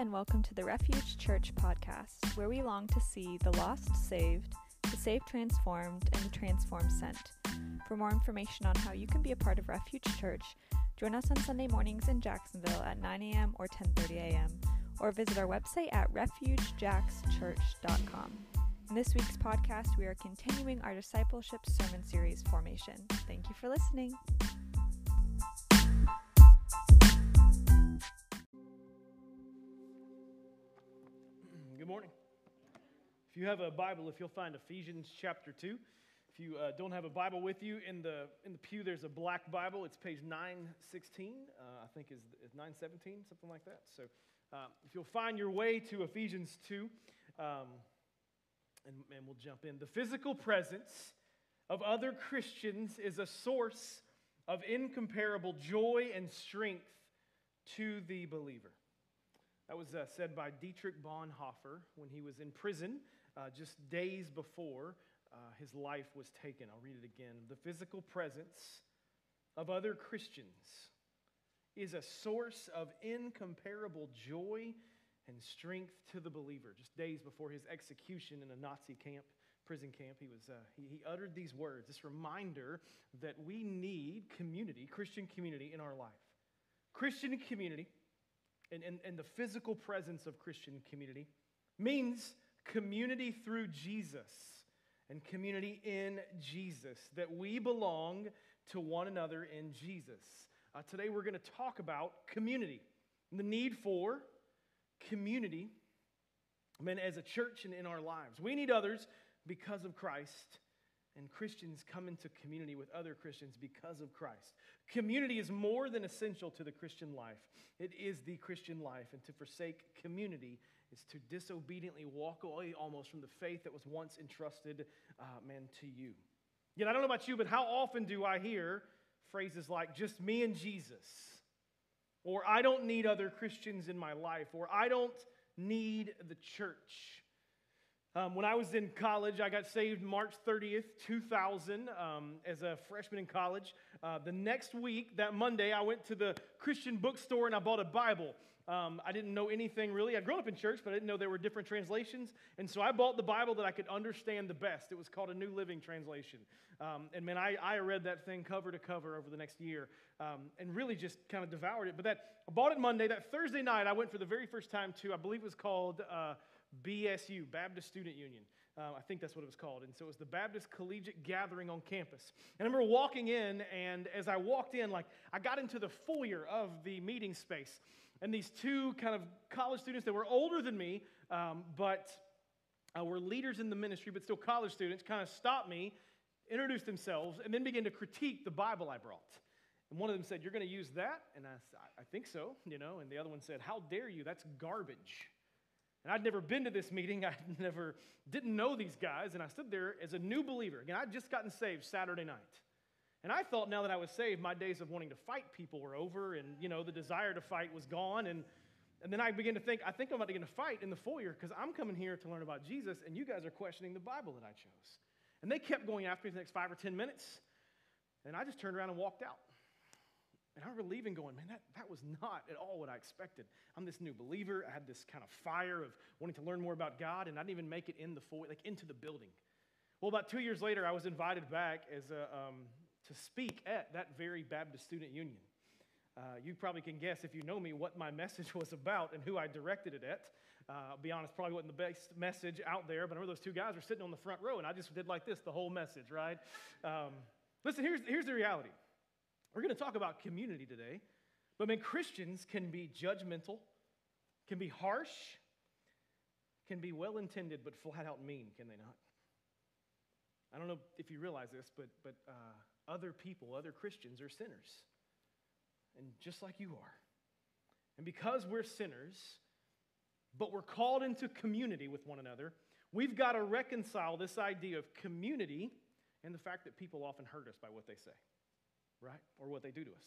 and welcome to the Refuge Church podcast, where we long to see the lost saved, the saved transformed, and the transformed sent. For more information on how you can be a part of Refuge Church, join us on Sunday mornings in Jacksonville at 9 a.m. or 10:30 a.m., or visit our website at refugejackschurch.com. In this week's podcast, we are continuing our discipleship sermon series, Formation. Thank you for listening. You have a Bible, if you'll find Ephesians chapter 2. If you uh, don't have a Bible with you, in the, in the pew there's a black Bible. It's page 916, uh, I think is, is 917, something like that. So uh, if you'll find your way to Ephesians 2, um, and, and we'll jump in. The physical presence of other Christians is a source of incomparable joy and strength to the believer. That was uh, said by Dietrich Bonhoeffer when he was in prison uh, just days before uh, his life was taken. I'll read it again. The physical presence of other Christians is a source of incomparable joy and strength to the believer. Just days before his execution in a Nazi camp, prison camp, he, was, uh, he, he uttered these words, this reminder that we need community, Christian community in our life. Christian community and, and, and the physical presence of Christian community means community through Jesus and community in Jesus, that we belong to one another in Jesus. Uh, today we're going to talk about community the need for community I mean, as a church and in our lives. We need others because of Christ, and Christians come into community with other Christians because of Christ. Community is more than essential to the Christian life, it is the Christian life. And to forsake community is to disobediently walk away almost from the faith that was once entrusted, uh, man, to you. Yet, I don't know about you, but how often do I hear phrases like, just me and Jesus? Or, I don't need other Christians in my life. Or, I don't need the church. Um, when I was in college, I got saved March 30th, 2000, um, as a freshman in college. Uh, the next week, that Monday, I went to the Christian bookstore and I bought a Bible. Um, I didn't know anything really. I'd grown up in church, but I didn't know there were different translations. And so I bought the Bible that I could understand the best. It was called a New Living Translation. Um, and man, I, I read that thing cover to cover over the next year um, and really just kind of devoured it. But that I bought it Monday. That Thursday night, I went for the very first time to, I believe it was called uh, BSU, Baptist Student Union. Uh, I think that's what it was called. And so it was the Baptist Collegiate Gathering on campus. And I remember walking in, and as I walked in, like I got into the foyer of the meeting space, and these two kind of college students that were older than me, um, but uh, were leaders in the ministry, but still college students, kind of stopped me, introduced themselves, and then began to critique the Bible I brought. And one of them said, You're going to use that? And I said, I think so, you know. And the other one said, How dare you? That's garbage. And I'd never been to this meeting. I never didn't know these guys. And I stood there as a new believer. Again, I'd just gotten saved Saturday night. And I thought now that I was saved, my days of wanting to fight people were over, and you know, the desire to fight was gone. And, and then I began to think, I think I'm about to get in a fight in the foyer because I'm coming here to learn about Jesus, and you guys are questioning the Bible that I chose. And they kept going after me for the next five or ten minutes. And I just turned around and walked out. And I remember leaving going, man, that, that was not at all what I expected. I'm this new believer. I had this kind of fire of wanting to learn more about God, and I didn't even make it in the foyer, like into the building. Well, about two years later, I was invited back as a, um, to speak at that very Baptist Student Union. Uh, you probably can guess, if you know me, what my message was about and who I directed it at. Uh, I'll be honest, probably wasn't the best message out there, but I remember those two guys were sitting on the front row, and I just did like this the whole message, right? Um, listen, here's, here's the reality. We're going to talk about community today, but I mean, Christians can be judgmental, can be harsh, can be well intended, but flat out mean, can they not? I don't know if you realize this, but, but uh, other people, other Christians, are sinners, and just like you are. And because we're sinners, but we're called into community with one another, we've got to reconcile this idea of community and the fact that people often hurt us by what they say right? Or what they do to us.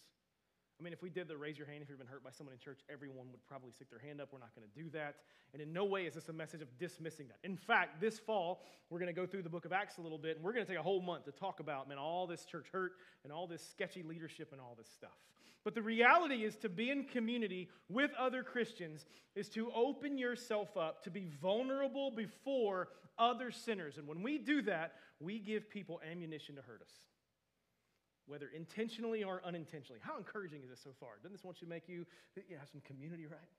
I mean, if we did the raise your hand if you've been hurt by someone in church, everyone would probably stick their hand up. We're not going to do that. And in no way is this a message of dismissing that. In fact, this fall, we're going to go through the book of Acts a little bit, and we're going to take a whole month to talk about, man, all this church hurt and all this sketchy leadership and all this stuff. But the reality is to be in community with other Christians is to open yourself up to be vulnerable before other sinners. And when we do that, we give people ammunition to hurt us, whether intentionally or unintentionally. How encouraging is this so far? Doesn't this want you to make you, you have some community, right?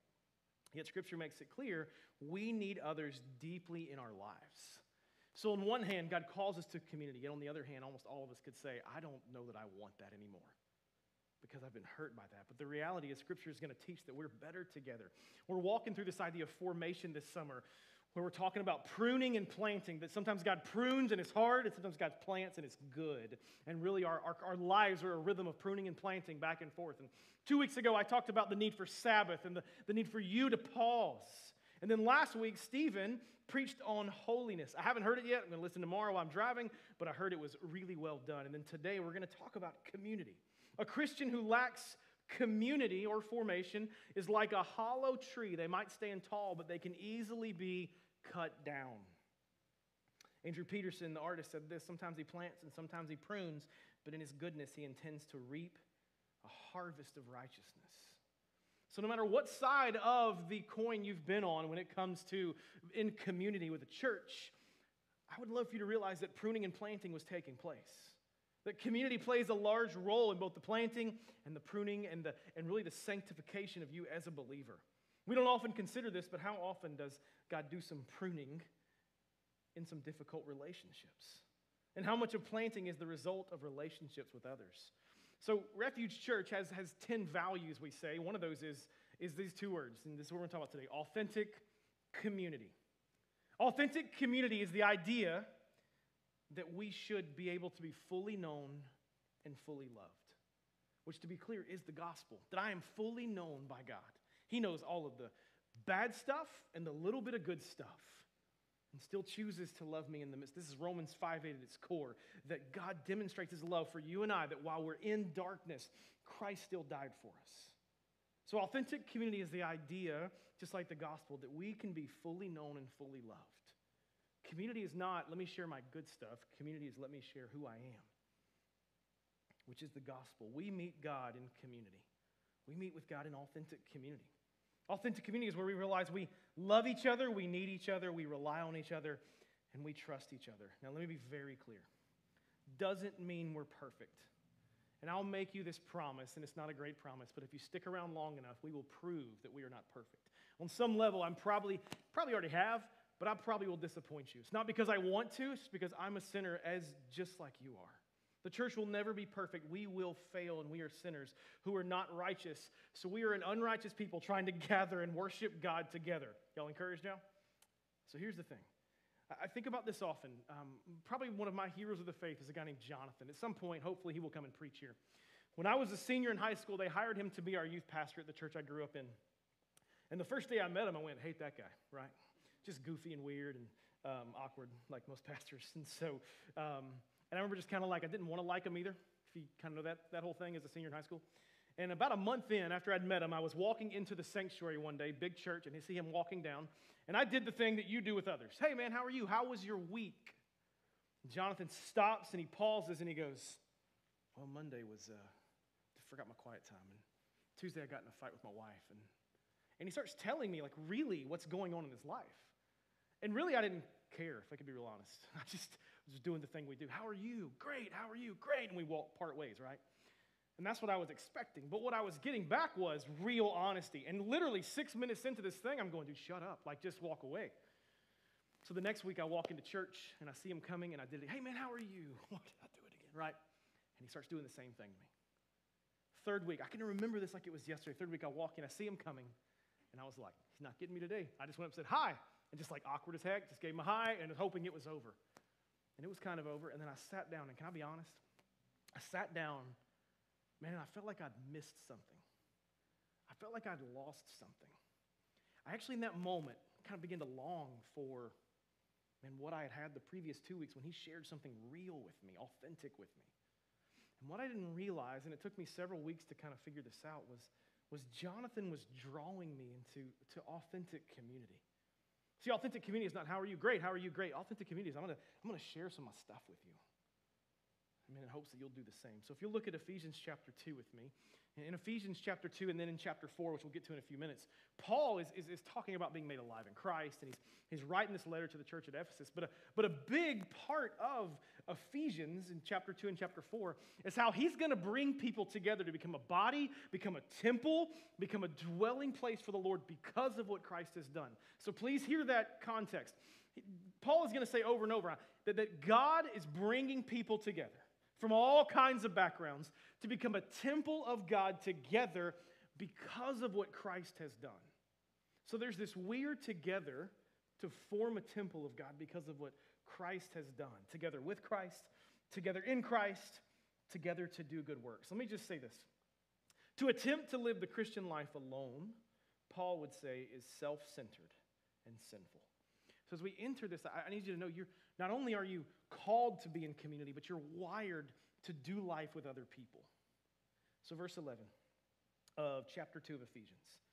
Yet Scripture makes it clear we need others deeply in our lives. So, on one hand, God calls us to community. Yet, on the other hand, almost all of us could say, I don't know that I want that anymore because I've been hurt by that. But the reality is, Scripture is going to teach that we're better together. We're walking through this idea of formation this summer where we're talking about pruning and planting, that sometimes God prunes and it's hard, and sometimes God plants and it's good. And really, our, our, our, lives are a rhythm of pruning and planting back and forth. And two weeks ago, I talked about the need for Sabbath and the, the need for you to pause. And then last week, Stephen preached on holiness. I haven't heard it yet. I'm going to listen tomorrow while I'm driving, but I heard it was really well done. And then today, we're going to talk about community. A Christian who lacks community or formation is like a hollow tree. They might stand tall, but they can easily be cut down. Andrew Peterson, the artist, said this sometimes he plants and sometimes he prunes, but in his goodness, he intends to reap a harvest of righteousness. So, no matter what side of the coin you've been on when it comes to in community with the church, I would love for you to realize that pruning and planting was taking place. That community plays a large role in both the planting and the pruning and, the, and really the sanctification of you as a believer. We don't often consider this, but how often does God do some pruning in some difficult relationships? And how much of planting is the result of relationships with others? So, Refuge Church has, has 10 values, we say. One of those is, is these two words, and this is what we're going to talk about today authentic community. Authentic community is the idea that we should be able to be fully known and fully loved, which, to be clear, is the gospel that I am fully known by God. He knows all of the bad stuff and the little bit of good stuff and still chooses to love me in the midst. This is Romans 5 8 at its core that God demonstrates his love for you and I, that while we're in darkness, Christ still died for us. So, authentic community is the idea, just like the gospel, that we can be fully known and fully loved. Community is not, let me share my good stuff. Community is, let me share who I am, which is the gospel. We meet God in community, we meet with God in authentic community. Authentic community is where we realize we love each other, we need each other, we rely on each other, and we trust each other. Now, let me be very clear. Doesn't mean we're perfect. And I'll make you this promise, and it's not a great promise, but if you stick around long enough, we will prove that we are not perfect. On some level, I'm probably, probably already have, but I probably will disappoint you. It's not because I want to, it's because I'm a sinner as just like you are. The church will never be perfect. We will fail, and we are sinners who are not righteous. So we are an unrighteous people trying to gather and worship God together. Y'all encouraged now? So here's the thing. I think about this often. Um, probably one of my heroes of the faith is a guy named Jonathan. At some point, hopefully, he will come and preach here. When I was a senior in high school, they hired him to be our youth pastor at the church I grew up in. And the first day I met him, I went, hate that guy, right? just goofy and weird and um, awkward, like most pastors. And so, um, and I remember just kind of like, I didn't want to like him either, if you kind of know that, that whole thing as a senior in high school. And about a month in, after I'd met him, I was walking into the sanctuary one day, big church, and I see him walking down. And I did the thing that you do with others. Hey, man, how are you? How was your week? Jonathan stops and he pauses and he goes, Well, Monday was, uh, I forgot my quiet time. And Tuesday I got in a fight with my wife. And, and he starts telling me, like, really what's going on in his life. And really, I didn't care, if I could be real honest. I just was doing the thing we do. How are you? Great. How are you? Great. And we walk part ways, right? And that's what I was expecting. But what I was getting back was real honesty. And literally six minutes into this thing, I'm going to shut up, like just walk away. So the next week, I walk into church and I see him coming and I did it. Hey, man, how are you? Why did I do it again? Right? And he starts doing the same thing to me. Third week, I can remember this like it was yesterday. Third week, I walk in, I see him coming, and I was like, he's not getting me today. I just went up and said, hi and just like awkward as heck, just gave him a hi and hoping it was over. And it was kind of over. And then I sat down, and can I be honest? I sat down, man, I felt like I'd missed something. I felt like I'd lost something. I actually, in that moment, kind of began to long for, man, what I had had the previous two weeks when he shared something real with me, authentic with me. And what I didn't realize, and it took me several weeks to kind of figure this out, was, was Jonathan was drawing me into to authentic community. See, authentic community is not how are you? Great. How are you? Great. Authentic community is I'm to I'm to share some of my stuff with you. I mean, in hopes that you'll do the same. So if you'll look at Ephesians chapter 2 with me, in Ephesians chapter 2 and then in chapter 4, which we'll get to in a few minutes, Paul is, is, is talking about being made alive in Christ, and he's, he's writing this letter to the church at Ephesus. But a, but a big part of Ephesians in chapter 2 and chapter 4 is how he's going to bring people together to become a body, become a temple, become a dwelling place for the Lord because of what Christ has done. So please hear that context. Paul is going to say over and over that, that God is bringing people together from all kinds of backgrounds to become a temple of God together because of what Christ has done. So there's this we're together to form a temple of God because of what Christ has done. Together with Christ, together in Christ, together to do good works. Let me just say this. To attempt to live the Christian life alone, Paul would say, is self centered and sinful. So as we enter this, I need you to know you're not only are you called to be in community, but you're wired to do life with other people. So, verse 11 of chapter 2 of Ephesians.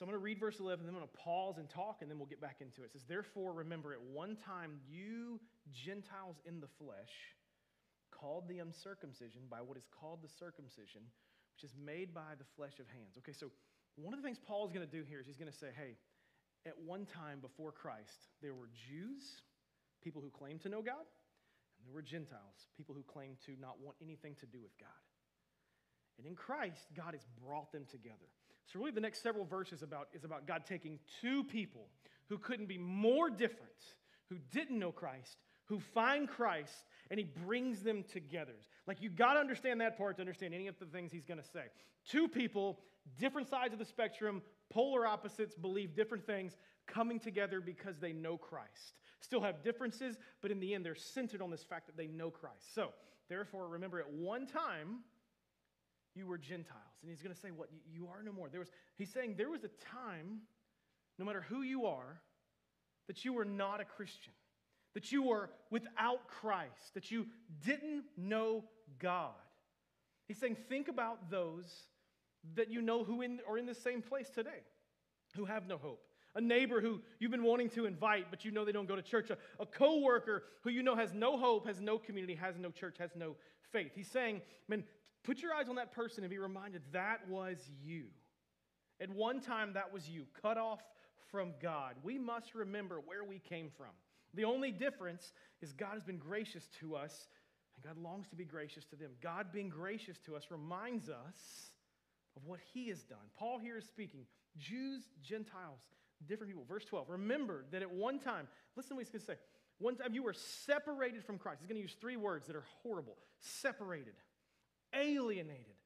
So, I'm going to read verse 11, then I'm going to pause and talk, and then we'll get back into it. It says, Therefore, remember at one time you Gentiles in the flesh called the uncircumcision by what is called the circumcision, which is made by the flesh of hands. Okay, so one of the things Paul is going to do here is he's going to say, hey, at one time before Christ, there were Jews, people who claimed to know God, and there were Gentiles, people who claimed to not want anything to do with God. And in Christ, God has brought them together. So, really, the next several verses about, is about God taking two people who couldn't be more different, who didn't know Christ, who find Christ, and he brings them together. Like, you got to understand that part to understand any of the things he's going to say. Two people, different sides of the spectrum, polar opposites believe different things coming together because they know Christ. Still have differences, but in the end, they're centered on this fact that they know Christ. So, therefore, remember at one time, you were Gentiles. And he's going to say, What? You are no more. There was, he's saying there was a time, no matter who you are, that you were not a Christian, that you were without Christ, that you didn't know God. He's saying, Think about those that you know who in, are in the same place today, who have no hope. A neighbor who you've been wanting to invite, but you know they don't go to church. A, a coworker who you know has no hope, has no community, has no church, has no faith. He's saying, man, put your eyes on that person and be reminded that was you. At one time, that was you, cut off from God. We must remember where we came from. The only difference is God has been gracious to us, and God longs to be gracious to them. God being gracious to us reminds us of what he has done. Paul here is speaking Jews, Gentiles, different people. Verse 12. Remember that at one time, listen to what he's going to say. One time you were separated from Christ. He's going to use three words that are horrible separated, alienated,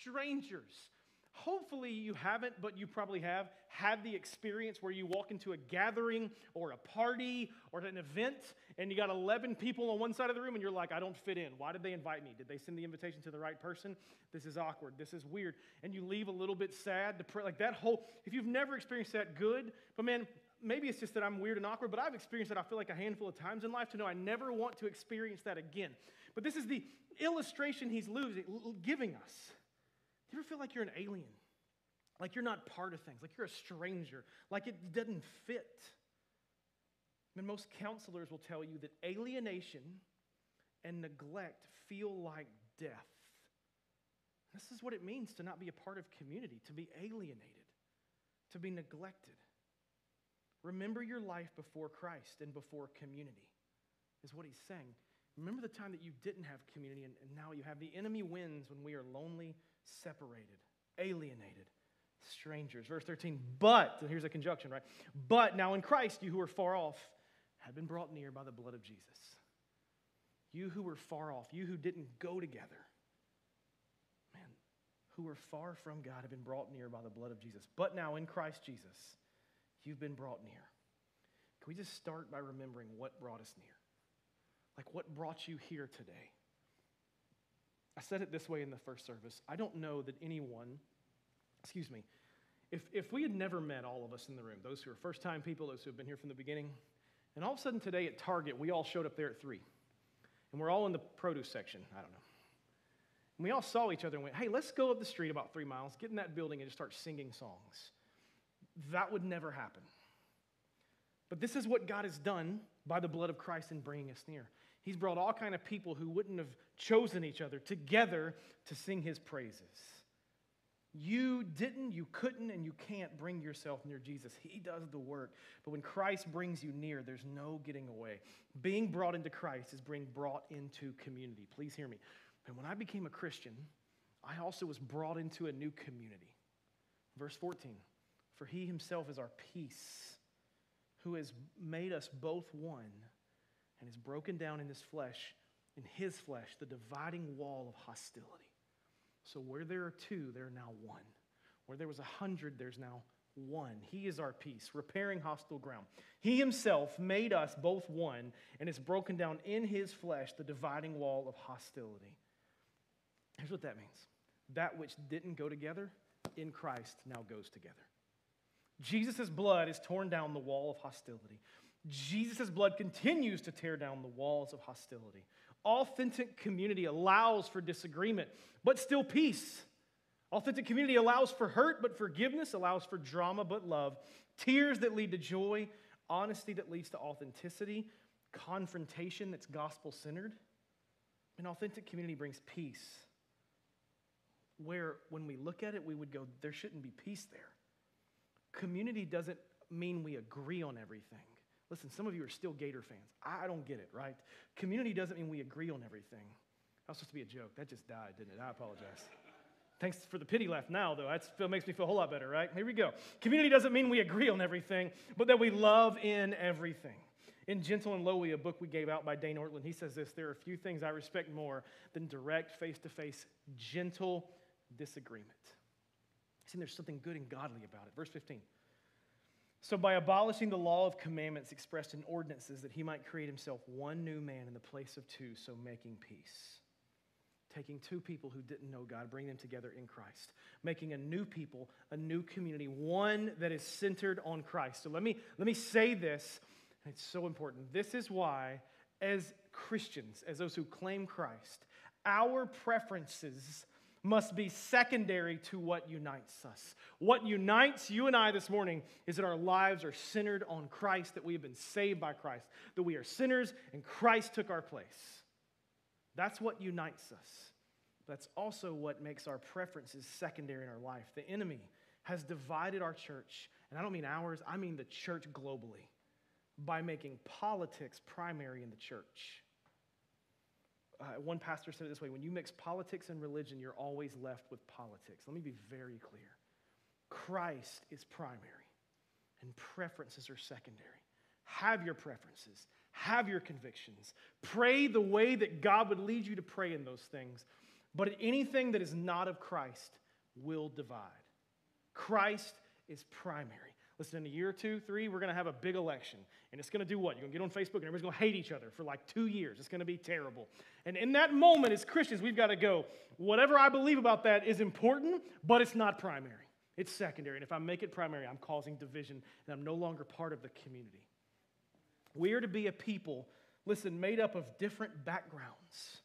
strangers, Hopefully, you haven't, but you probably have had the experience where you walk into a gathering or a party or an event and you got 11 people on one side of the room and you're like, I don't fit in. Why did they invite me? Did they send the invitation to the right person? This is awkward. This is weird. And you leave a little bit sad. Depre- like that whole, if you've never experienced that, good. But man, maybe it's just that I'm weird and awkward, but I've experienced that I feel like a handful of times in life to know I never want to experience that again. But this is the illustration he's losing, giving us. Do you ever feel like you're an alien? Like you're not part of things, like you're a stranger, like it doesn't fit? I mean, most counselors will tell you that alienation and neglect feel like death. This is what it means to not be a part of community, to be alienated, to be neglected. Remember your life before Christ and before community, is what he's saying. Remember the time that you didn't have community and, and now you have. The enemy wins when we are lonely, separated, alienated, strangers. Verse 13, but, and here's a conjunction, right? But now in Christ, you who are far off have been brought near by the blood of Jesus. You who were far off, you who didn't go together, man, who were far from God have been brought near by the blood of Jesus. But now in Christ Jesus, you've been brought near. Can we just start by remembering what brought us near? Like what brought you here today? I said it this way in the first service. I don't know that anyone, excuse me, if, if we had never met all of us in the room, those who are first time people, those who have been here from the beginning, and all of a sudden today at Target, we all showed up there at 3. And we're all in the produce section. I don't know. And we all saw each other and went, hey, let's go up the street about three miles, get in that building, and just start singing songs. That would never happen. But this is what God has done by the blood of Christ in bringing us near. He's brought all kind of people who wouldn't have chosen each other together to sing his praises. You didn't, you couldn't, and you can't bring yourself near Jesus. He does the work. But when Christ brings you near, there's no getting away. Being brought into Christ is being brought into community. Please hear me. And when I became a Christian, I also was brought into a new community. Verse 14 For he himself is our peace, who has made us both one and has broken down in his flesh, in his flesh, the dividing wall of hostility. So where there are two, there are now one. Where there was a hundred, there's now one. He is our peace, repairing hostile ground. He himself made us both one and has broken down in his flesh the dividing wall of hostility. Here's what that means that which didn't go together in Christ now goes together. Jesus' blood has torn down the wall of hostility. Jesus' blood continues to tear down the walls of hostility. Authentic community allows for disagreement, but still peace. Authentic community allows for hurt, but forgiveness allows for drama, but love. Tears that lead to joy, honesty that leads to authenticity, confrontation that's gospel centered. An authentic community brings peace. Where, when we look at it, we would go, there shouldn't be peace there. Community doesn't mean we agree on everything. Listen, some of you are still Gator fans. I don't get it, right? Community doesn't mean we agree on everything. That was supposed to be a joke. That just died, didn't it? I apologize. Thanks for the pity laugh now, though. That makes me feel a whole lot better, right? Here we go. Community doesn't mean we agree on everything, but that we love in everything. In Gentle and Lowly, a book we gave out by Dane Ortlund, he says this There are a few things I respect more than direct, face to face, gentle disagreement. See, there's something good and godly about it. Verse 15. So, by abolishing the law of commandments expressed in ordinances, that he might create himself one new man in the place of two, so making peace. Taking two people who didn't know God, bring them together in Christ. Making a new people, a new community, one that is centered on Christ. So, let me, let me say this, it's so important. This is why, as Christians, as those who claim Christ, our preferences must be secondary to what unites us. What unites you and I this morning is that our lives are centered on Christ, that we have been saved by Christ, that we are sinners and Christ took our place. That's what unites us. That's also what makes our preferences secondary in our life. The enemy has divided our church, and I don't mean ours, I mean the church globally, by making politics primary in the church. Uh, one pastor said it this way when you mix politics and religion, you're always left with politics. Let me be very clear Christ is primary, and preferences are secondary. Have your preferences, have your convictions. Pray the way that God would lead you to pray in those things. But anything that is not of Christ will divide. Christ is primary. Listen, in a year or two, three, we're going to have a big election. And it's going to do what? You're going to get on Facebook and everybody's going to hate each other for like two years. It's going to be terrible. And in that moment, as Christians, we've got to go, whatever I believe about that is important, but it's not primary. It's secondary. And if I make it primary, I'm causing division and I'm no longer part of the community. We are to be a people, listen, made up of different backgrounds,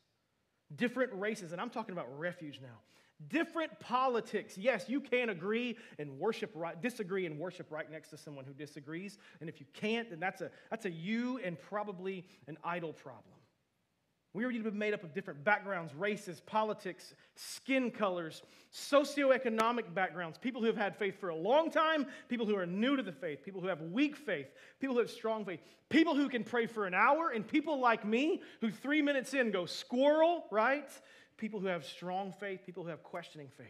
different races. And I'm talking about refuge now different politics. Yes, you can agree and worship right, disagree and worship right next to someone who disagrees. And if you can't, then that's a, that's a you and probably an idol problem. We are to be made up of different backgrounds, races, politics, skin colors, socioeconomic backgrounds, people who have had faith for a long time, people who are new to the faith, people who have weak faith, people who have strong faith, people who can pray for an hour, and people like me who three minutes in go squirrel, right? People who have strong faith, people who have questioning faith,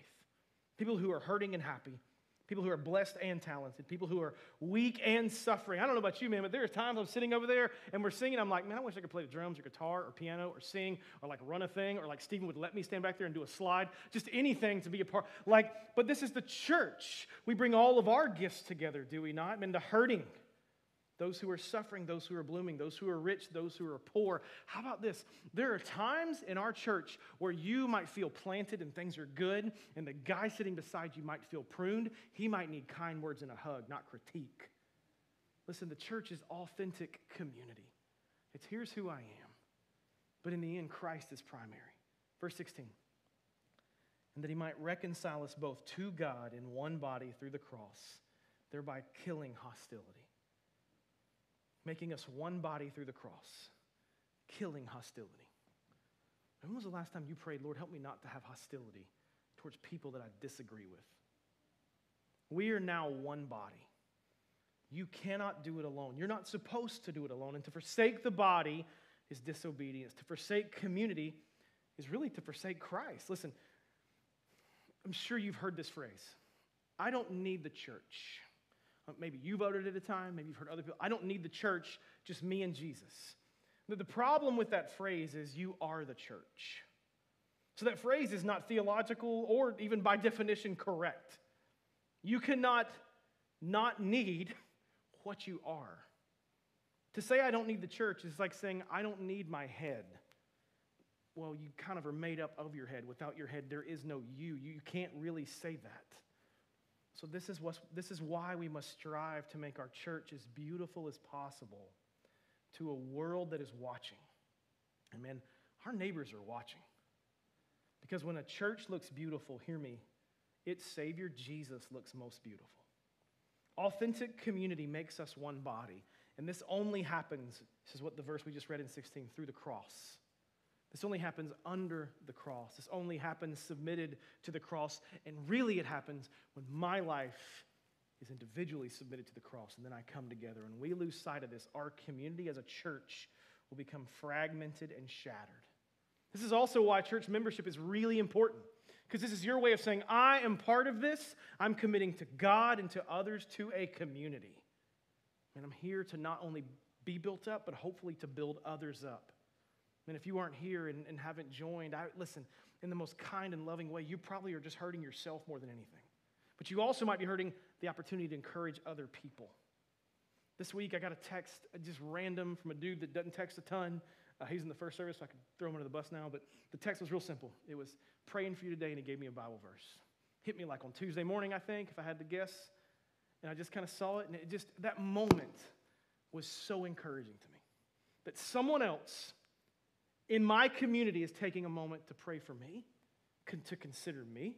people who are hurting and happy, people who are blessed and talented, people who are weak and suffering. I don't know about you, man, but there are times I'm sitting over there and we're singing. I'm like, man, I wish I could play the drums or guitar or piano or sing or like run a thing or like Stephen would let me stand back there and do a slide, just anything to be a part. Like, but this is the church. We bring all of our gifts together, do we not? And the hurting those who are suffering, those who are blooming, those who are rich, those who are poor. How about this? There are times in our church where you might feel planted and things are good, and the guy sitting beside you might feel pruned. He might need kind words and a hug, not critique. Listen, the church is authentic community. It's here's who I am. But in the end, Christ is primary. Verse 16. And that he might reconcile us both to God in one body through the cross, thereby killing hostility making us one body through the cross, killing hostility. When was the last time you prayed, Lord, help me not to have hostility towards people that I disagree with? We are now one body. You cannot do it alone. You're not supposed to do it alone. And to forsake the body is disobedience. To forsake community is really to forsake Christ. Listen, I'm sure you've heard this phrase I don't need the church. Uh, maybe you voted at a time, maybe you've heard other people. I don't need the church, just me and Jesus. The problem with that phrase is you are the church. So that phrase is not theological or even by definition correct. You cannot not need what you are. To say I don't need the church is like saying I don't need my head. Well, you kind of are made up of your head. Without your head, there is no you. You can't really say that. So, this is, what, this is why we must strive to make our church as beautiful as possible to a world that is watching. And man, our neighbors are watching. Because when a church looks beautiful, hear me, its Savior Jesus looks most beautiful. Authentic community makes us one body. And this only happens, this is what the verse we just read in 16, through the cross. This only happens under the cross. This only happens submitted to the cross. And really, it happens when my life is individually submitted to the cross, and then I come together. And we lose sight of this. Our community as a church will become fragmented and shattered. This is also why church membership is really important, because this is your way of saying, I am part of this. I'm committing to God and to others, to a community. And I'm here to not only be built up, but hopefully to build others up. And if you aren't here and, and haven't joined, I, listen, in the most kind and loving way, you probably are just hurting yourself more than anything. But you also might be hurting the opportunity to encourage other people. This week, I got a text uh, just random from a dude that doesn't text a ton. Uh, he's in the first service, so I could throw him under the bus now. But the text was real simple. It was praying for you today, and he gave me a Bible verse. Hit me like on Tuesday morning, I think, if I had to guess. And I just kind of saw it, and it just, that moment was so encouraging to me. That someone else in my community is taking a moment to pray for me, to consider me.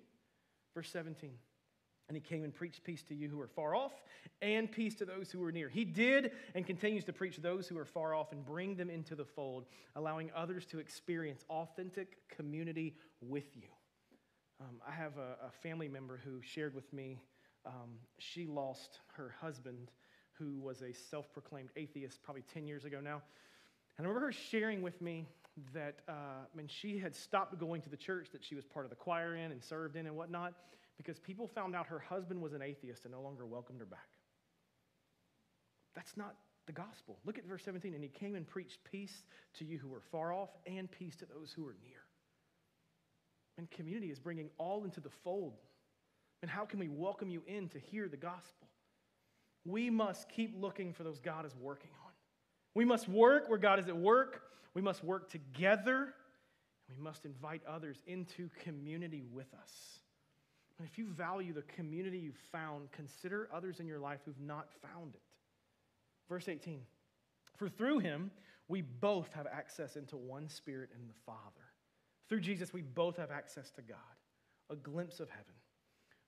Verse 17. And he came and preached peace to you who are far off and peace to those who are near. He did and continues to preach those who are far off and bring them into the fold, allowing others to experience authentic community with you. Um, I have a, a, family member who shared with me um, she lost her husband, who was a self proclaimed atheist probably 10 years ago now. And I remember her sharing with me that uh, when she had stopped going to the church that she was part of the choir in and served in and whatnot because people found out her husband was an atheist and no longer welcomed her back. That's not the gospel. Look at verse 17. And he came and preached peace to you who were far off and peace to those who were near. And community is bringing all into the fold. And how can we welcome you in to hear the gospel? We must keep looking for those God is working on. We must work where God is at work. We must work together. We must invite others into community with us. And if you value the community you've found, consider others in your life who've not found it. Verse 18 For through him we both have access into one spirit in the Father. Through Jesus, we both have access to God, a glimpse of heaven.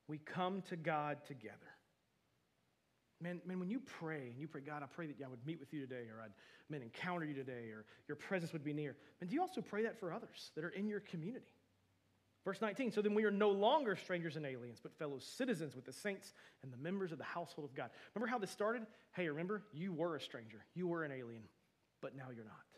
We come to God together. Man, man, when you pray and you pray, God, I pray that I would meet with you today, or I'd man, encounter you today, or your presence would be near. And do you also pray that for others that are in your community? Verse 19, so then we are no longer strangers and aliens, but fellow citizens with the saints and the members of the household of God. Remember how this started? Hey, remember, you were a stranger, you were an alien, but now you're not.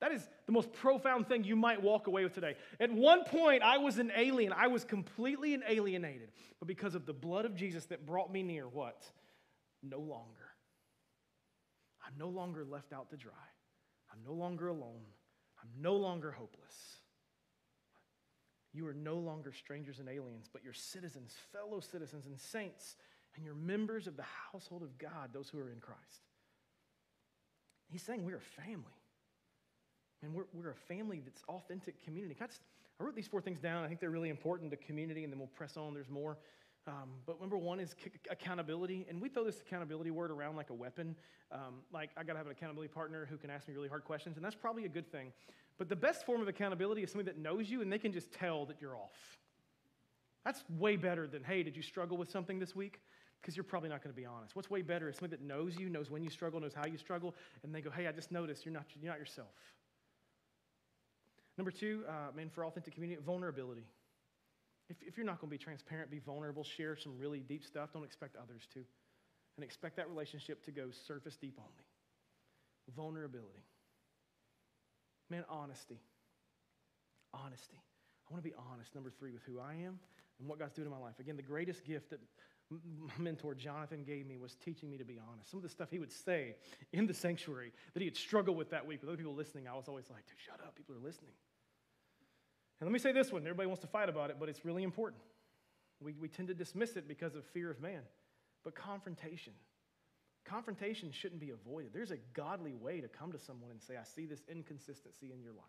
That is the most profound thing you might walk away with today. At one point, I was an alien. I was completely alienated. But because of the blood of Jesus that brought me near, what? No longer. I'm no longer left out to dry. I'm no longer alone. I'm no longer hopeless. You are no longer strangers and aliens, but you're citizens, fellow citizens, and saints, and you're members of the household of God, those who are in Christ. He's saying we're a family. And we're, we're a family that's authentic community. I, I wrote these four things down. I think they're really important to community, and then we'll press on. There's more. Um, but number one is c- accountability. And we throw this accountability word around like a weapon. Um, like, I got to have an accountability partner who can ask me really hard questions, and that's probably a good thing. But the best form of accountability is somebody that knows you and they can just tell that you're off. That's way better than, hey, did you struggle with something this week? because you're probably not going to be honest. What's way better is somebody that knows you, knows when you struggle, knows how you struggle, and they go, hey, I just noticed you're not, you're not yourself. Number two, uh, man, for authentic community, vulnerability. If, if you're not going to be transparent, be vulnerable, share some really deep stuff, don't expect others to. And expect that relationship to go surface deep only. Vulnerability. Man, honesty. Honesty. I want to be honest, number three, with who I am and what God's doing in my life. Again, the greatest gift that my mentor Jonathan gave me was teaching me to be honest. Some of the stuff he would say in the sanctuary that he had struggled with that week with other people listening, I was always like, dude, shut up, people are listening. And let me say this one everybody wants to fight about it, but it's really important. We, we tend to dismiss it because of fear of man. But confrontation, confrontation shouldn't be avoided. There's a godly way to come to someone and say, I see this inconsistency in your life.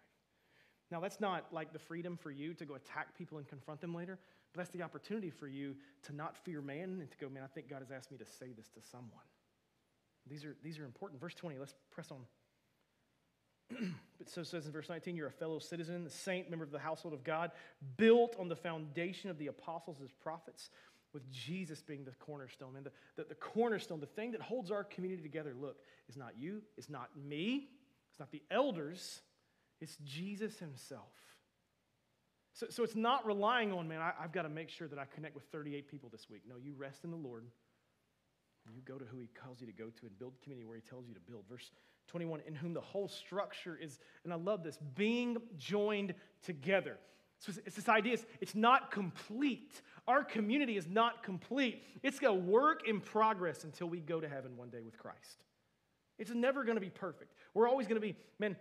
Now, that's not like the freedom for you to go attack people and confront them later, but that's the opportunity for you to not fear man and to go, man, I think God has asked me to say this to someone. These are, these are important. Verse 20, let's press on. but so says in verse 19, you're a fellow citizen, a saint, member of the household of God, built on the foundation of the apostles as prophets, with Jesus being the cornerstone. And the, the, the cornerstone, the thing that holds our community together, look, is not you, it's not me, it's not the elders, it's Jesus himself. So, so it's not relying on, man, I, I've got to make sure that I connect with 38 people this week. No, you rest in the Lord. And you go to who he calls you to go to and build community where he tells you to build. Verse 21, in whom the whole structure is, and I love this, being joined together. So it's, this idea, it's, it's not complete. Our community is not complete. It's a work in progress until we go to heaven one day with Christ. It's never going to be perfect. We're always going to be, man,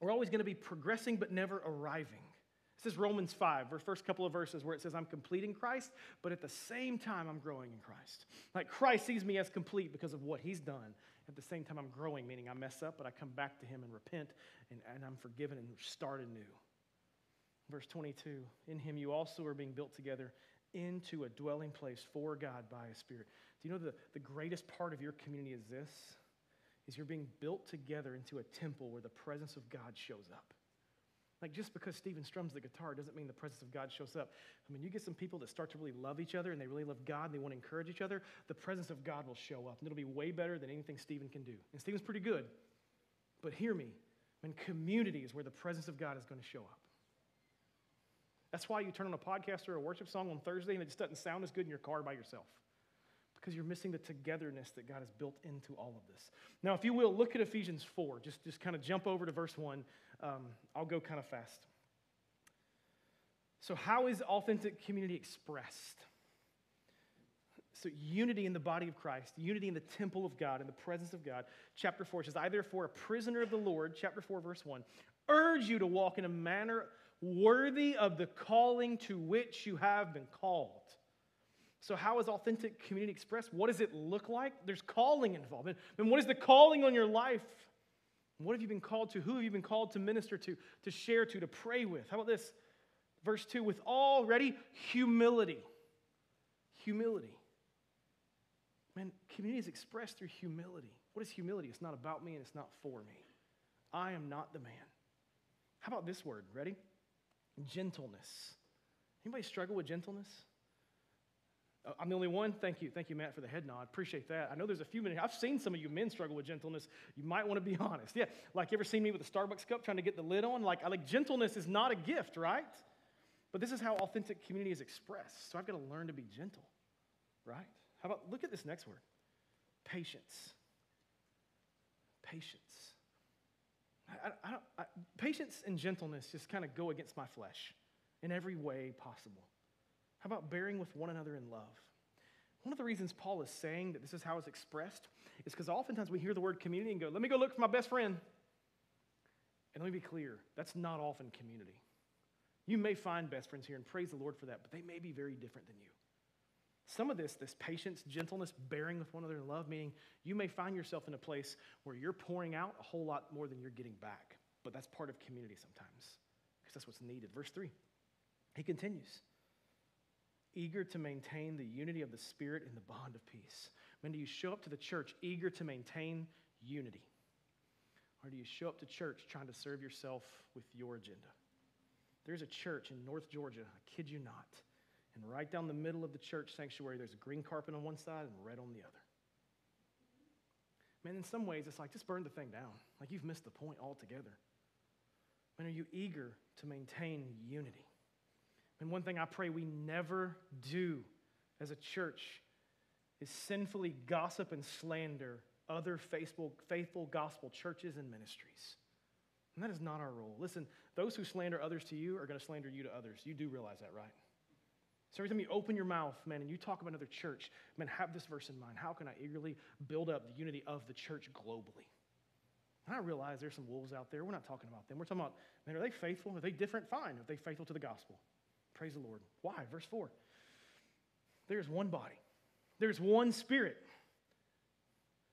we're always going to be progressing but never arriving. This is Romans 5, the first couple of verses where it says, I'm completing Christ, but at the same time, I'm growing in Christ. Like Christ sees me as complete because of what he's done. At the same time, I'm growing, meaning I mess up, but I come back to him and repent, and, and I'm forgiven and start anew. Verse 22 In him you also are being built together into a dwelling place for God by a Spirit. Do you know the, the greatest part of your community is this? Is you're being built together into a temple where the presence of God shows up. Like just because Stephen strums the guitar doesn't mean the presence of God shows up. I mean, you get some people that start to really love each other and they really love God and they want to encourage each other, the presence of God will show up and it'll be way better than anything Stephen can do. And Stephen's pretty good. But hear me, when community is where the presence of God is going to show up. That's why you turn on a podcast or a worship song on Thursday and it just doesn't sound as good in your car by yourself. Because you're missing the togetherness that God has built into all of this. Now, if you will, look at Ephesians 4. Just, just kind of jump over to verse 1. Um, I'll go kind of fast. So, how is authentic community expressed? So, unity in the body of Christ, unity in the temple of God, in the presence of God. Chapter 4 says, I therefore, a prisoner of the Lord, chapter 4, verse 1, urge you to walk in a manner worthy of the calling to which you have been called. So, how is authentic community expressed? What does it look like? There's calling involved. And what is the calling on your life? What have you been called to? Who have you been called to minister to, to share to, to pray with? How about this? Verse 2 with already humility. Humility. Man, community is expressed through humility. What is humility? It's not about me and it's not for me. I am not the man. How about this word? Ready? Gentleness. Anybody struggle with gentleness? Uh, I'm the only one. Thank you. Thank you, Matt, for the head nod. Appreciate that. I know there's a few men. I've seen some of you men struggle with gentleness. You might want to be honest. Yeah. Like, you ever seen me with a Starbucks cup trying to get the lid on? Like, like gentleness is not a gift, right? But this is how authentic community is expressed. So I've got to learn to be gentle, right? How about, look at this next word patience. Patience. I, I, I, patience and gentleness just kind of go against my flesh in every way possible. How about bearing with one another in love? One of the reasons Paul is saying that this is how it's expressed is because oftentimes we hear the word community and go, let me go look for my best friend. And let me be clear, that's not often community. You may find best friends here, and praise the Lord for that, but they may be very different than you. Some of this, this patience, gentleness, bearing with one another in love, meaning you may find yourself in a place where you're pouring out a whole lot more than you're getting back. But that's part of community sometimes, because that's what's needed. Verse 3, he continues eager to maintain the unity of the Spirit in the bond of peace. When do you show up to the church eager to maintain unity? Or do you show up to church trying to serve yourself with your agenda? There's a church in North Georgia, I kid you not, And right down the middle of the church sanctuary, there's a green carpet on one side and red on the other. Man, in some ways, it's like just burn the thing down. Like you've missed the point altogether. Man, are you eager to maintain unity? And one thing I pray we never do as a church is sinfully gossip and slander other faithful, faithful gospel churches and ministries. And that is not our role. Listen, those who slander others to you are going to slander you to others. You do realize that, right? So every time you open your mouth, man, and you talk about another church, man, have this verse in mind. How can I eagerly build up the unity of the church globally? And I realize there's some wolves out there. We're not talking about them. We're talking about, man, are they faithful? Are they different? Fine. Are they faithful to the gospel? Praise the Lord. Why? Verse 4. There's one body, there's one spirit.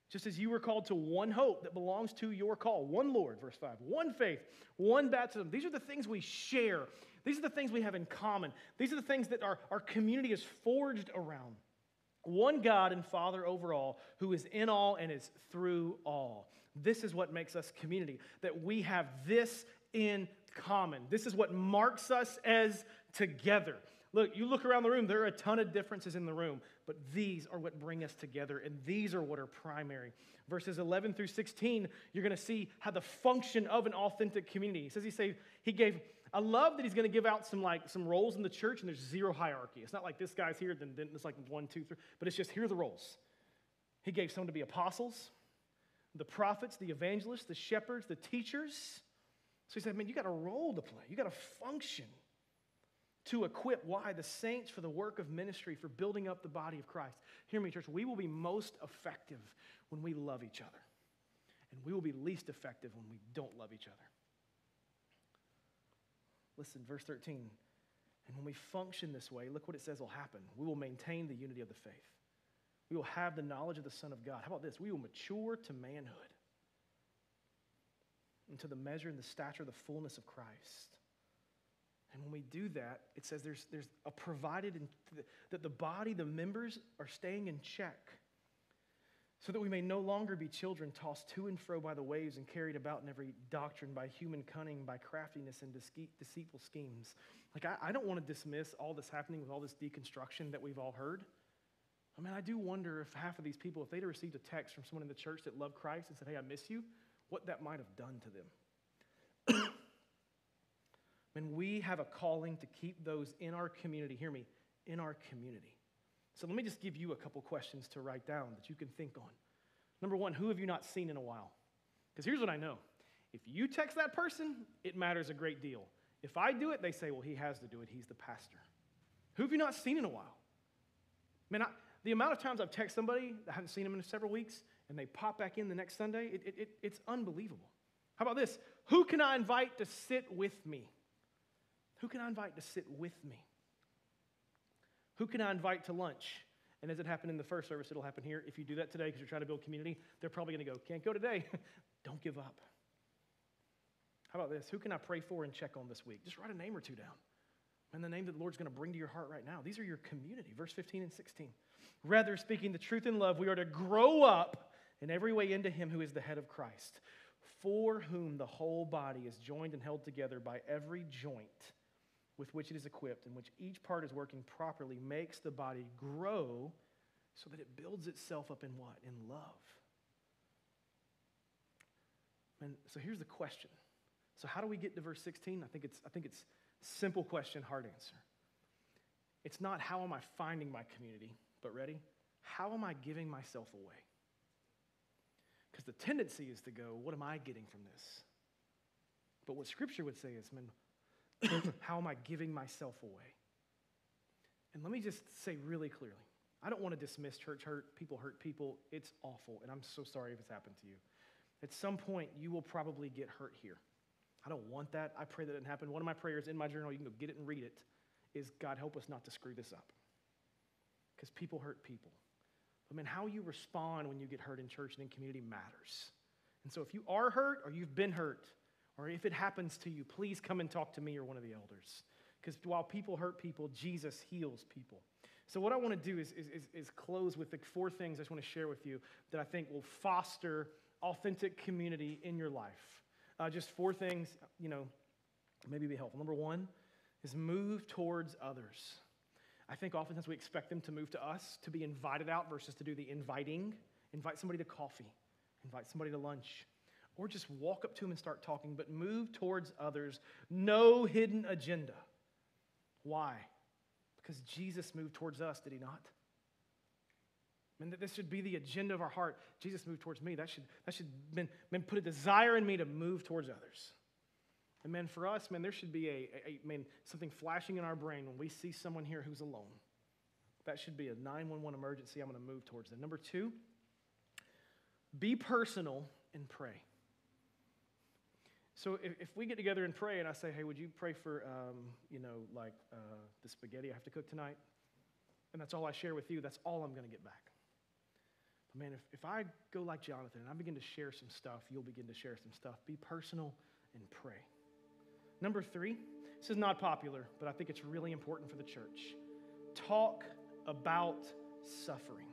Just as you were called to one hope that belongs to your call, one Lord, verse 5, one faith, one baptism. These are the things we share. These are the things we have in common. These are the things that our, our community is forged around. One God and Father over all, who is in all and is through all. This is what makes us community, that we have this in common. This is what marks us as together. Look, you look around the room, there are a ton of differences in the room, but these are what bring us together, and these are what are primary. Verses 11 through 16, you're going to see how the function of an authentic community. He says he say he gave. I love that he's going to give out some like some roles in the church, and there's zero hierarchy. It's not like this guy's here, then, then it's like one, two, three, but it's just here are the roles. He gave some to be apostles, the prophets, the evangelists, the shepherds, the teachers. So he said, man, you got a role to play. You got a function to equip why the saints for the work of ministry for building up the body of christ. Hear me church we will be most effective when we love each other. And we will be least effective when we don't love each other. Listen verse 13 and when we function this way look what it says will happen. We will maintain the unity of the faith. We will have the knowledge of the son of god. How about this? We will mature to manhood into the measure and the stature of the fullness of christ and when we do that, it says there's, there's a provided in, that the body, the members, are staying in check so that we may no longer be children tossed to and fro by the waves and carried about in every doctrine by human cunning, by craftiness and deceitful schemes. Like, I, I don't want to dismiss all this happening with all this deconstruction that we've all heard. I mean, I do wonder if half of these people, if they'd have received a text from someone in the church that loved Christ and said, Hey, I miss you, what that might have done to them. And we have a calling to keep those in our community. Hear me, in our community. So let me just give you a couple questions to write down that you can think on. Number one, who have you not seen in a while? Because here's what I know if you text that person, it matters a great deal. If I do it, they say, well, he has to do it. He's the pastor. Who have you not seen in a while? Man, I, the amount of times I've texted somebody that I haven't seen them in several weeks and they pop back in the next Sunday, it, it, it, it's unbelievable. How about this? Who can I invite to sit with me? Who can I invite to sit with me? Who can I invite to lunch? And as it happened in the first service, it'll happen here. If you do that today because you're trying to build community, they're probably going to go, Can't go today. Don't give up. How about this? Who can I pray for and check on this week? Just write a name or two down. And the name that the Lord's going to bring to your heart right now. These are your community. Verse 15 and 16. Rather, speaking the truth in love, we are to grow up in every way into Him who is the head of Christ, for whom the whole body is joined and held together by every joint with which it is equipped, in which each part is working properly, makes the body grow so that it builds itself up in what? In love. And so here's the question. So how do we get to verse 16? I think it's I think it's simple question, hard answer. It's not how am I finding my community, but ready? How am I giving myself away? Because the tendency is to go, what am I getting from this? But what scripture would say is, man, How am I giving myself away? And let me just say really clearly I don't want to dismiss church hurt. People hurt people. It's awful, and I'm so sorry if it's happened to you. At some point, you will probably get hurt here. I don't want that. I pray that didn't happen. One of my prayers in my journal, you can go get it and read it, is God, help us not to screw this up. Because people hurt people. I mean, how you respond when you get hurt in church and in community matters. And so if you are hurt or you've been hurt, or if it happens to you, please come and talk to me or one of the elders. Because while people hurt people, Jesus heals people. So, what I want to do is, is, is, close with the four things I just want to share with you that I think will foster authentic community in your life. Uh, just four things, you know, maybe be helpful. Number one is move towards others. I think oftentimes we expect them to move to us, to be invited out versus to do the inviting. Invite somebody to coffee, invite somebody to lunch, or just walk up to them and start talking, but move towards others. No hidden agenda. Why? Because Jesus moved towards us, did he not? And that this should be the agenda of our heart. Jesus moved towards me. That should, that should been, been put a desire in me to move towards others. And man, for us, man, there should be a, a, a man, something flashing in our brain when we see someone here who's alone. That should be a 911 emergency. I'm going to move towards them. Number two, be personal and pray. So if, if we get together and pray, and I say, hey, would you pray for, um, you know, like uh, the spaghetti I have to cook tonight? And that's all I share with you, that's all I'm going to get back. But man, if, if I go like Jonathan and I begin to share some stuff, you'll begin to share some stuff. Be personal and pray. Number three, this is not popular, but I think it's really important for the church. Talk about suffering.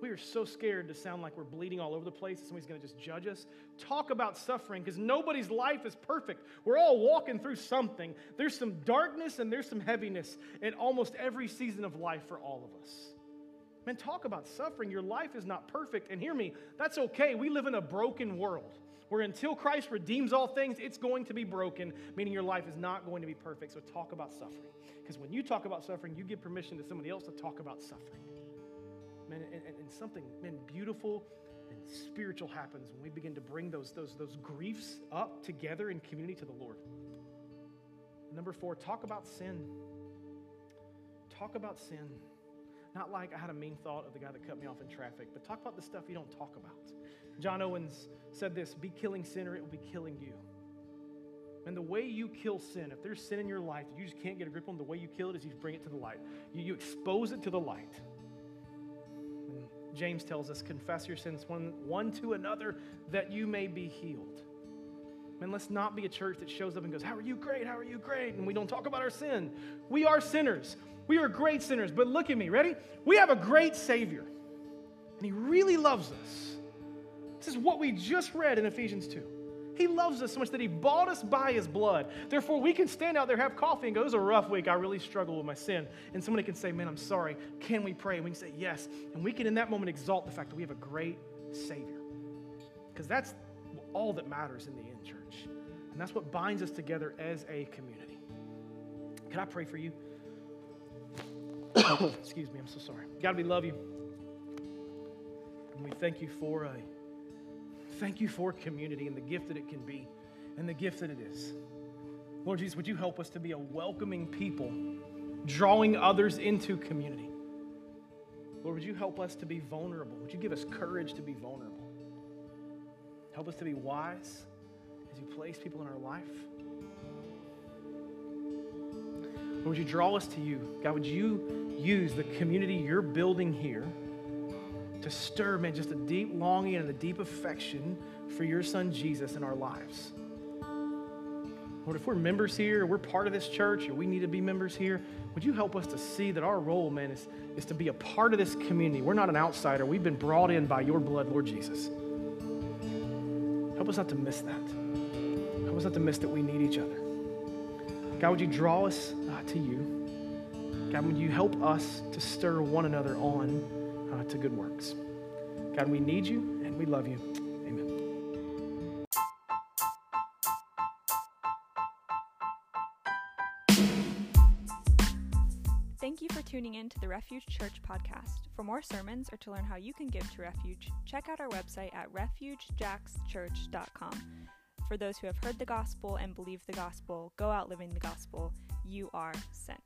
We are so scared to sound like we're bleeding all over the place somebody's going to just judge us. Talk about suffering because nobody's life is perfect. We're all walking through something. There's some darkness and there's some heaviness in almost every season of life for all of us. Man, talk about suffering. Your life is not perfect. And hear me, that's okay. We live in a broken world where until Christ redeems all things, it's going to be broken, meaning your life is not going to be perfect. So talk about suffering. Because when you talk about suffering, you give permission to somebody else to talk about suffering. Man, and, and, something, man, beautiful and spiritual happens when we begin to bring those, those, those griefs up together in community to the Lord. Number four, talk about sin. Talk about sin. Not like I had a mean thought of the guy that cut me off in traffic, but talk about the stuff you don't talk about. John Owens said this Be killing sin or it will be killing you. And the way you kill sin, if there's sin in your life that you just can't get a grip on, the way you kill it is you bring it to the light. You, you expose it to the light. And James tells us, confess your sins one, one to another that you may be healed. Man, let's not be a church that shows up and goes, How are you great? How are you great? And we don't talk about our sin. We are sinners. We are great sinners. But look at me, ready? We have a great Savior, and He really loves us. This is what we just read in Ephesians 2. He loves us so much that he bought us by his blood. Therefore, we can stand out there, have coffee, and go, It was a rough week. I really struggle with my sin. And somebody can say, Man, I'm sorry. Can we pray? And we can say, Yes. And we can, in that moment, exalt the fact that we have a great Savior. Because that's all that matters in the end, church. And that's what binds us together as a community. Can I pray for you? Excuse me, I'm so sorry. God, we love you. And we thank you for a Thank you for community and the gift that it can be and the gift that it is. Lord Jesus, would you help us to be a welcoming people, drawing others into community? Lord, would you help us to be vulnerable? Would you give us courage to be vulnerable? Help us to be wise as you place people in our life. Lord, would you draw us to you? God, would you use the community you're building here? To stir, man, just a deep longing and a deep affection for your son Jesus in our lives. Lord, if we're members here, we're part of this church, or we need to be members here, would you help us to see that our role, man, is, is to be a part of this community? We're not an outsider. We've been brought in by your blood, Lord Jesus. Help us not to miss that. Help us not to miss that we need each other. God, would you draw us uh, to you? God, would you help us to stir one another on uh, to good works. God, we need you and we love you. Amen. Thank you for tuning in to the Refuge Church podcast. For more sermons or to learn how you can give to Refuge, check out our website at refugejackschurch.com. For those who have heard the gospel and believe the gospel, go out living the gospel. You are sent.